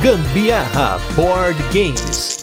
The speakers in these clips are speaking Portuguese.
Gambiarra Board Games.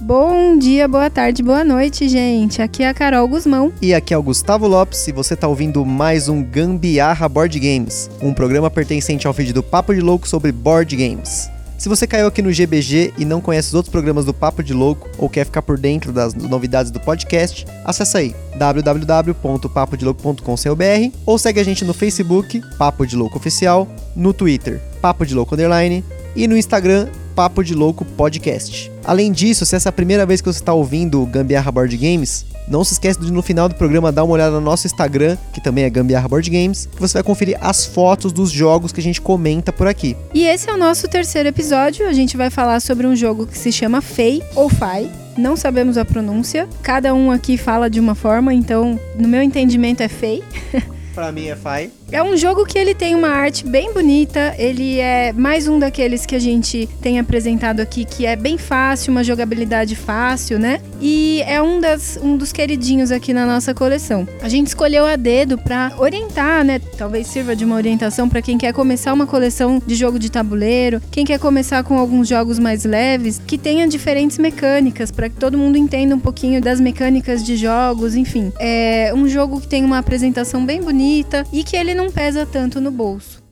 Bom dia, boa tarde, boa noite, gente. Aqui é a Carol Guzmão. E aqui é o Gustavo Lopes e você tá ouvindo mais um Gambiarra Board Games, um programa pertencente ao feed do Papo de Louco sobre board games. Se você caiu aqui no GBG e não conhece os outros programas do Papo de Louco ou quer ficar por dentro das novidades do podcast, acessa aí www.papodelouco.com.br ou segue a gente no Facebook, Papo de Louco Oficial, no Twitter, Papo de Louco Underline e no Instagram, Papo de Louco Podcast. Além disso, se essa é a primeira vez que você está ouvindo o Gambiarra Board Games, não se esqueça de no final do programa dar uma olhada no nosso Instagram, que também é Gambiarra Board Games, que você vai conferir as fotos dos jogos que a gente comenta por aqui. E esse é o nosso terceiro episódio. A gente vai falar sobre um jogo que se chama Fei ou Fai. Não sabemos a pronúncia. Cada um aqui fala de uma forma, então, no meu entendimento, é Fei. Pra mim é Fai. É um jogo que ele tem uma arte bem bonita, ele é mais um daqueles que a gente tem apresentado aqui, que é bem fácil, uma jogabilidade fácil, né? E é um, das, um dos queridinhos aqui na nossa coleção. A gente escolheu a dedo para orientar, né? Talvez sirva de uma orientação para quem quer começar uma coleção de jogo de tabuleiro, quem quer começar com alguns jogos mais leves, que tenha diferentes mecânicas, para que todo mundo entenda um pouquinho das mecânicas de jogos, enfim. É um jogo que tem uma apresentação bem bonita e que ele não pesa tanto no bolso.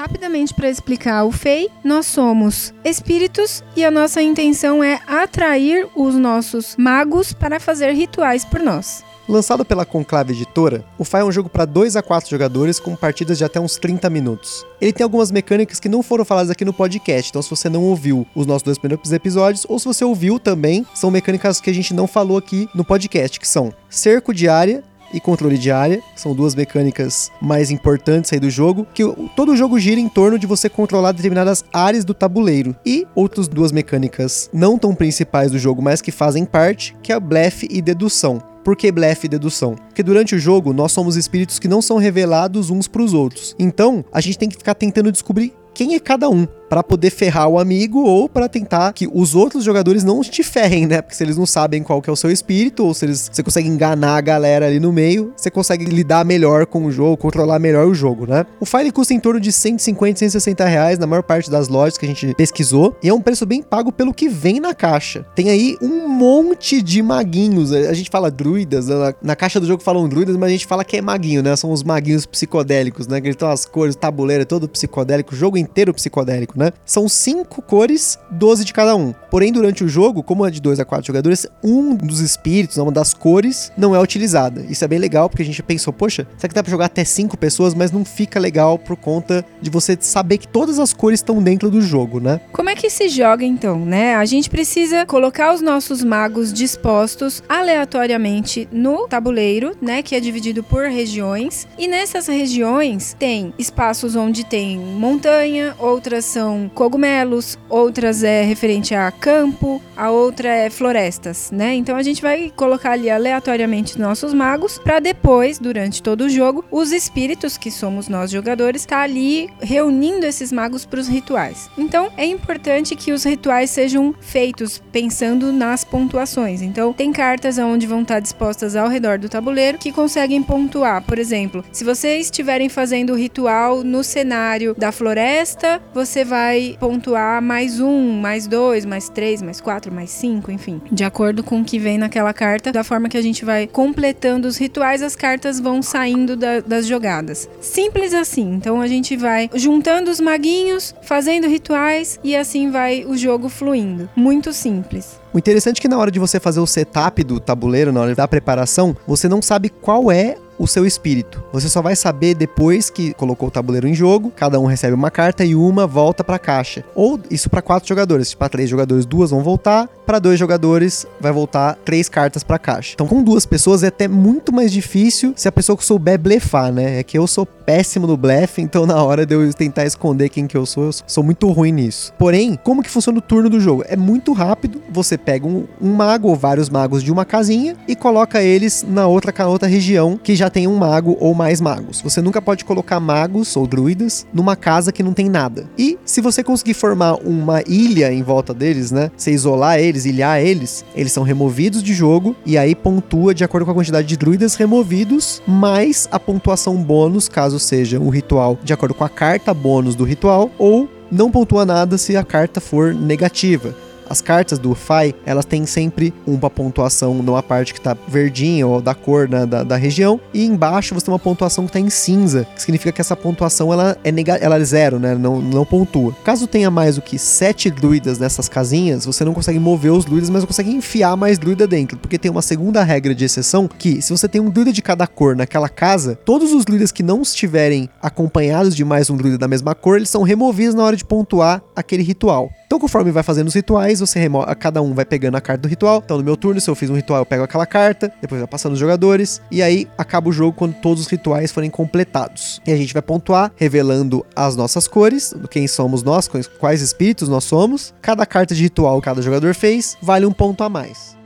Rapidamente para explicar o FEI, nós somos espíritos e a nossa intenção é atrair os nossos magos para fazer rituais por nós. Lançado pela Conclave Editora, o FAI é um jogo para 2 a 4 jogadores com partidas de até uns 30 minutos. Ele tem algumas mecânicas que não foram faladas aqui no podcast, então se você não ouviu os nossos dois primeiros episódios, ou se você ouviu também, são mecânicas que a gente não falou aqui no podcast, que são cerco de área, e controle de área, são duas mecânicas mais importantes aí do jogo, que todo o jogo gira em torno de você controlar determinadas áreas do tabuleiro. E outras duas mecânicas não tão principais do jogo, mas que fazem parte, que é blefe e dedução. Por que blefe e dedução? Porque durante o jogo nós somos espíritos que não são revelados uns para os outros. Então, a gente tem que ficar tentando descobrir quem é cada um para poder ferrar o amigo ou para tentar que os outros jogadores não te ferrem, né? Porque se eles não sabem qual que é o seu espírito ou se eles, você consegue enganar a galera ali no meio, você consegue lidar melhor com o jogo, controlar melhor o jogo, né? O file custa em torno de 150, 160 reais na maior parte das lojas que a gente pesquisou e é um preço bem pago pelo que vem na caixa. Tem aí um monte de maguinhos. A gente fala druidas, na, na caixa do jogo falam druidas, mas a gente fala que é maguinho, né? São os maguinhos psicodélicos, né? Que estão as cores, o tabuleiro é todo psicodélico, o jogo inteiro psicodélico, né? São cinco cores, 12 de cada um. Porém, durante o jogo, como é de 2 a 4 jogadores, um dos espíritos, uma das cores, não é utilizada. Isso é bem legal, porque a gente pensou, poxa, será que dá pra jogar até cinco pessoas, mas não fica legal por conta de você saber que todas as cores estão dentro do jogo, né? Como é que se joga então, né? A gente precisa colocar os nossos magos dispostos aleatoriamente no tabuleiro, né, que é dividido por regiões, e nessas regiões tem espaços onde tem montanha, outras são cogumelos, outras é referente a campo, a outra é florestas, né? Então a gente vai colocar ali aleatoriamente nossos magos para depois, durante todo o jogo, os espíritos que somos nós jogadores, tá ali reunindo esses magos para os rituais. Então é importante que os rituais sejam feitos pensando nas pontuações. Então tem cartas onde vão estar dispostas ao redor do tabuleiro que conseguem pontuar. Por exemplo, se vocês estiverem fazendo o ritual no cenário da floresta, você vai pontuar mais um, mais dois, mais três, mais quatro, mais cinco, enfim, de acordo com o que vem naquela carta. Da forma que a gente vai completando os rituais, as cartas vão saindo da, das jogadas. Simples assim. Então a gente vai juntando os maguinhos, fazendo rituais e assim vai o jogo fluindo. Muito simples. O interessante é que na hora de você fazer o setup do tabuleiro, na hora da preparação, você não sabe qual é o seu espírito. Você só vai saber depois que colocou o tabuleiro em jogo, cada um recebe uma carta e uma volta para a caixa. Ou isso para quatro jogadores, para três jogadores, duas vão voltar, para dois jogadores, vai voltar três cartas pra caixa. Então, com duas pessoas é até muito mais difícil se a pessoa que souber blefar, né? É que eu sou péssimo no blefe, então na hora de eu tentar esconder quem que eu sou, eu sou muito ruim nisso. Porém, como que funciona o turno do jogo? É muito rápido, você pega um, um mago ou vários magos de uma casinha e coloca eles na outra, na outra região que já tem um mago ou mais magos. Você nunca pode colocar magos ou druidas numa casa que não tem nada. E se você conseguir formar uma ilha em volta deles, né? Você isolar eles, ilhar eles, eles são removidos de jogo e aí pontua de acordo com a quantidade de druidas removidos, mais a pontuação bônus, caso seja um ritual de acordo com a carta bônus do ritual, ou não pontua nada se a carta for negativa. As cartas do FAI, elas têm sempre uma pontuação numa parte que tá verdinha ou da cor né, da, da região, e embaixo você tem uma pontuação que tá em cinza, que significa que essa pontuação ela é, nega ela é zero, né? Não, não pontua. Caso tenha mais do que sete druidas nessas casinhas, você não consegue mover os druidas, mas consegue enfiar mais druida dentro, porque tem uma segunda regra de exceção que se você tem um druida de cada cor naquela casa, todos os druidas que não estiverem acompanhados de mais um druida da mesma cor, eles são removidos na hora de pontuar aquele ritual. Então, conforme vai fazendo os rituais, você remove, cada um vai pegando a carta do ritual. Então, no meu turno, se eu fiz um ritual, eu pego aquela carta, depois vai passando os jogadores, e aí acaba o jogo quando todos os rituais forem completados. E a gente vai pontuar, revelando as nossas cores, quem somos nós, quais espíritos nós somos. Cada carta de ritual que cada jogador fez vale um ponto a mais.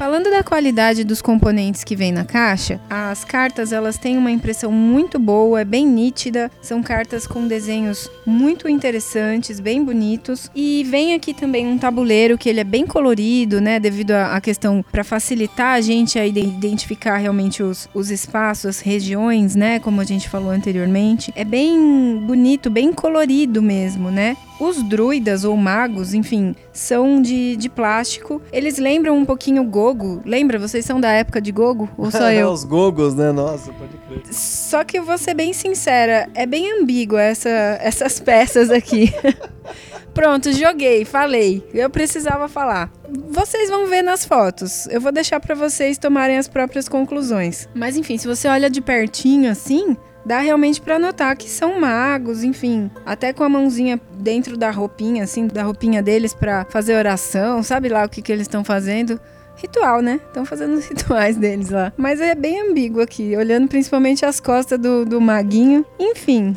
Falando da qualidade dos componentes que vem na caixa, as cartas elas têm uma impressão muito boa, é bem nítida, são cartas com desenhos muito interessantes, bem bonitos e vem aqui também um tabuleiro que ele é bem colorido, né, devido à questão para facilitar a gente a identificar realmente os, os espaços, as regiões, né, como a gente falou anteriormente. É bem bonito, bem colorido mesmo, né? Os druidas ou magos, enfim, são de, de plástico. Eles lembram um pouquinho Gogo. Lembra? Vocês são da época de Gogo? Ou só eu? Os Gogos, né? Nossa, pode crer. Só que eu vou ser bem sincera, é bem ambígua essa, essas peças aqui. Pronto, joguei, falei. Eu precisava falar. Vocês vão ver nas fotos. Eu vou deixar para vocês tomarem as próprias conclusões. Mas enfim, se você olha de pertinho assim, dá realmente para notar que são magos, enfim, até com a mãozinha dentro da roupinha, assim, da roupinha deles para fazer oração, sabe lá o que, que eles estão fazendo. Ritual, né? Estão fazendo os rituais deles lá. Mas é bem ambíguo aqui, olhando principalmente as costas do, do maguinho. Enfim,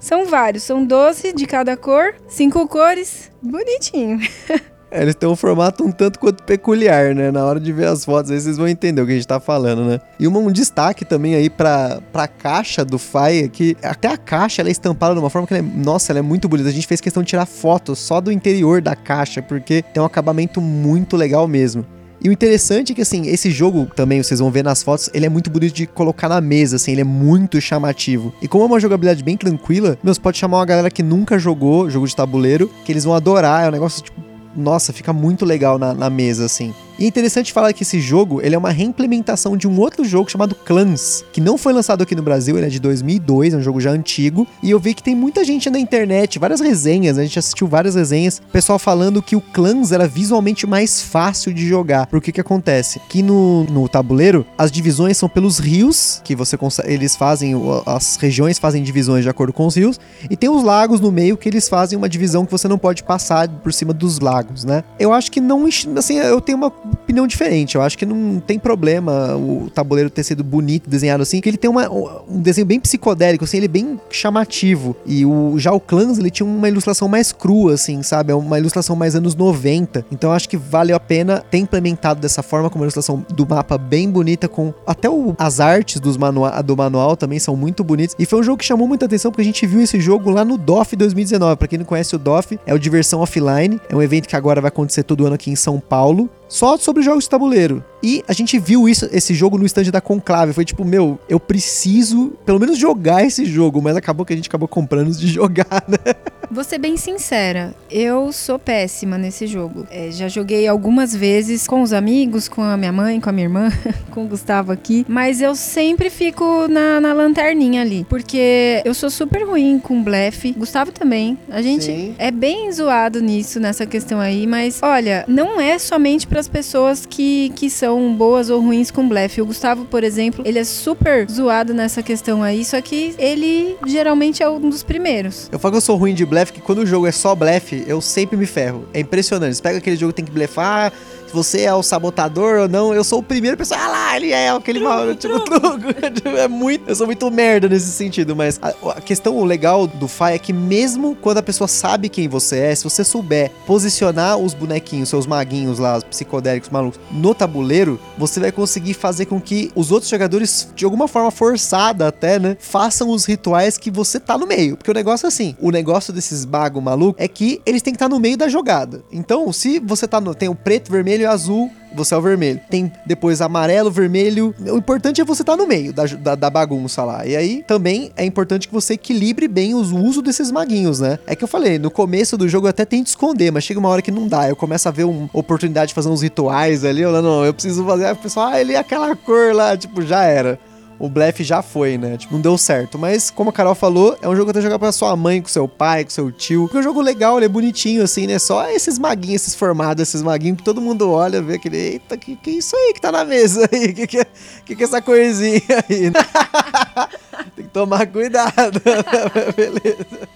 são vários, são 12 de cada cor, cinco cores, bonitinho. É, eles têm um formato um tanto quanto peculiar, né? Na hora de ver as fotos aí vocês vão entender o que a gente tá falando, né? E um destaque também aí pra, pra caixa do Fai, que até a caixa ela é estampada de uma forma que ela é, nossa, ela é muito bonita. A gente fez questão de tirar fotos só do interior da caixa, porque tem um acabamento muito legal mesmo. E o interessante é que, assim, esse jogo também, vocês vão ver nas fotos, ele é muito bonito de colocar na mesa, assim, ele é muito chamativo. E como é uma jogabilidade bem tranquila, meus pode chamar uma galera que nunca jogou jogo de tabuleiro, que eles vão adorar, é um negócio, tipo, nossa, fica muito legal na, na mesa, assim. E é interessante falar que esse jogo, ele é uma reimplementação de um outro jogo chamado Clans, que não foi lançado aqui no Brasil, ele é de 2002, é um jogo já antigo, e eu vi que tem muita gente na internet, várias resenhas, a gente assistiu várias resenhas, pessoal falando que o Clans era visualmente mais fácil de jogar. Por que que acontece? Que no, no tabuleiro, as divisões são pelos rios, que você eles fazem, as regiões fazem divisões de acordo com os rios, e tem os lagos no meio que eles fazem uma divisão que você não pode passar por cima dos lagos, né? Eu acho que não, assim, eu tenho uma opinião diferente. Eu acho que não tem problema o tabuleiro ter sido bonito, desenhado assim, que ele tem uma, um desenho bem psicodélico, assim, ele é bem chamativo. E o, já o Clans, ele tinha uma ilustração mais crua, assim, sabe? É uma ilustração mais anos 90. Então acho que valeu a pena ter implementado dessa forma, com uma ilustração do mapa bem bonita, com até o, as artes dos manua, do manual também são muito bonitas. E foi um jogo que chamou muita atenção, porque a gente viu esse jogo lá no DOF 2019. Pra quem não conhece o DOF, é o Diversão Offline. É um evento que agora vai acontecer todo ano aqui em São Paulo só sobre jogos de tabuleiro. E a gente viu isso, esse jogo no stand da Conclave. Foi tipo, meu, eu preciso pelo menos jogar esse jogo, mas acabou que a gente acabou comprando de jogar, né? Vou ser bem sincera, eu sou péssima nesse jogo. É, já joguei algumas vezes com os amigos, com a minha mãe, com a minha irmã, com o Gustavo aqui, mas eu sempre fico na, na lanterninha ali, porque eu sou super ruim com blefe. Gustavo também. A gente Sim. é bem zoado nisso, nessa questão aí, mas olha, não é somente para as pessoas que, que são são boas ou ruins com blefe. O Gustavo, por exemplo, ele é super zoado nessa questão aí, só que ele geralmente é um dos primeiros. Eu falo que eu sou ruim de blefe, que quando o jogo é só blefe, eu sempre me ferro. É impressionante. Você pega aquele jogo que tem que blefar, você é o sabotador ou não, eu sou o primeiro pessoa, ah lá, ele é aquele mal, tipo, truco. é muito, eu sou muito merda nesse sentido, mas a, a questão legal do Fai é que mesmo quando a pessoa sabe quem você é, se você souber posicionar os bonequinhos, seus maguinhos lá, os psicodélicos malucos, no tabuleiro, você vai conseguir fazer com que os outros jogadores, de alguma forma forçada até, né, façam os rituais que você tá no meio. Porque o negócio é assim, o negócio desses magos malucos é que eles têm que estar tá no meio da jogada. Então, se você tá no, tem o preto, vermelho vermelho e azul, você é o vermelho. Tem depois amarelo, vermelho. O importante é você estar tá no meio da, da, da, bagunça lá. E aí também é importante que você equilibre bem o uso desses maguinhos, né? É que eu falei, no começo do jogo eu até tento esconder, mas chega uma hora que não dá. Eu começo a ver uma oportunidade de fazer uns rituais ali. Eu não, eu preciso fazer. Aí o pessoal, ah, ele é aquela cor lá, tipo, já era o blefe já foi, né? Tipo, não deu certo. Mas, como a Carol falou, é um jogo até jogar pra sua mãe, com seu pai, com seu tio. Porque é um jogo legal, ele é bonitinho, assim, né? Só esses maguinhos, esses formados, esses maguinhos que todo mundo olha, vê aquele. Eita, que, que é isso aí que tá na mesa aí? Que que é, que, que é essa coisinha aí? Tem que tomar cuidado. Beleza.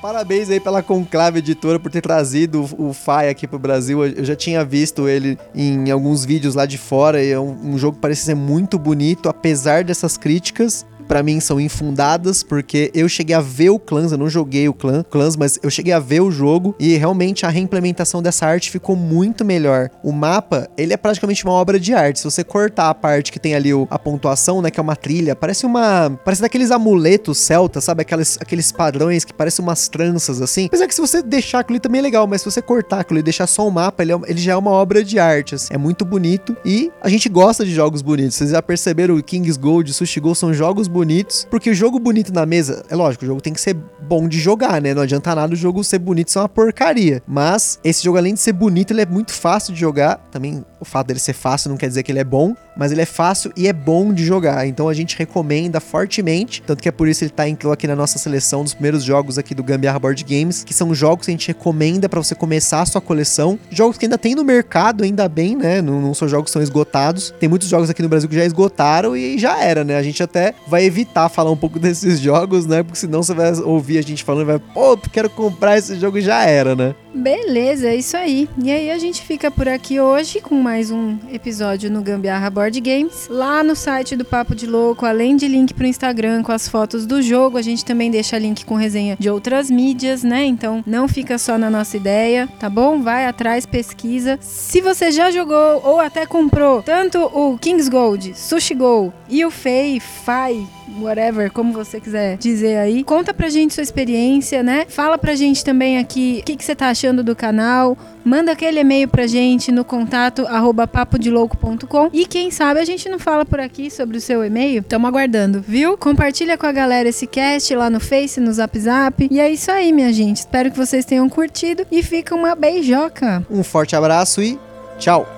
Parabéns aí pela Conclave Editora por ter trazido o, Fai aqui pro Brasil. Eu já tinha visto ele em alguns vídeos lá de fora e é um, um jogo que parece ser muito bonito, apesar dessas críticas para mim são infundadas, porque eu cheguei a ver o Clans, eu não joguei o clan, Clans, mas eu cheguei a ver o jogo e realmente a reimplementação dessa arte ficou muito melhor. O mapa, ele é praticamente uma obra de arte. Se você cortar a parte que tem ali o, a pontuação, né, que é uma trilha, parece uma, parece daqueles amuletos celtas, sabe? Aqueles, aqueles padrões que parecem umas tranças assim. Apesar que se você deixar aquilo ali também é legal, mas se você cortar aquilo e deixar só o mapa, ele, é, ele já é uma obra de arte, assim. É muito bonito e a gente gosta de jogos bonitos. Vocês já perceberam o Kings Gold, Sushi Go são jogos bonitos bonitos, porque o jogo bonito na mesa, é lógico, o jogo tem que ser bom de jogar, né? Não adianta nada o jogo ser bonito ser uma porcaria. Mas esse jogo, além de ser bonito, ele é muito fácil de jogar. Também o fato dele ser fácil não quer dizer que ele é bom, mas ele é fácil e é bom de jogar. Então a gente recomenda fortemente, tanto que é por isso ele tá entrou aqui na nossa seleção dos primeiros jogos aqui do Gambiarra Board Games, que são jogos que a gente recomenda para você começar a sua coleção. Jogos que ainda tem no mercado, ainda bem, né? Não, não são jogos que são esgotados. Tem muitos jogos aqui no Brasil que já esgotaram e já era, né? A gente até vai evitar falar um pouco desses jogos, né? Porque senão você vai ouvir a gente falando e vai, pô, quero comprar esse jogo e já era, né? Beleza, é isso aí. E aí a gente fica por aqui hoje com mais um episódio no Gambiarra Board Games. Lá no site do Papo de Louco, além de link pro Instagram com as fotos do jogo, a gente também deixa link com resenha de outras mídias, né? Então não fica só na nossa ideia, tá bom? Vai atrás, pesquisa. Se você já jogou ou até comprou tanto o Kings Gold, Sushi Go e o Fei, Fai, whatever, como você quiser dizer aí. Conta pra gente sua experiência, né? Fala pra gente também aqui o que, que você tá achando do canal. Manda aquele e-mail pra gente no contato arroba papodelouco.com e quem sabe a gente não fala por aqui sobre o seu e-mail. Tamo aguardando, viu? Compartilha com a galera esse cast lá no Face, no Zap Zap. E é isso aí, minha gente. Espero que vocês tenham curtido e fica uma beijoca. Um forte abraço e tchau!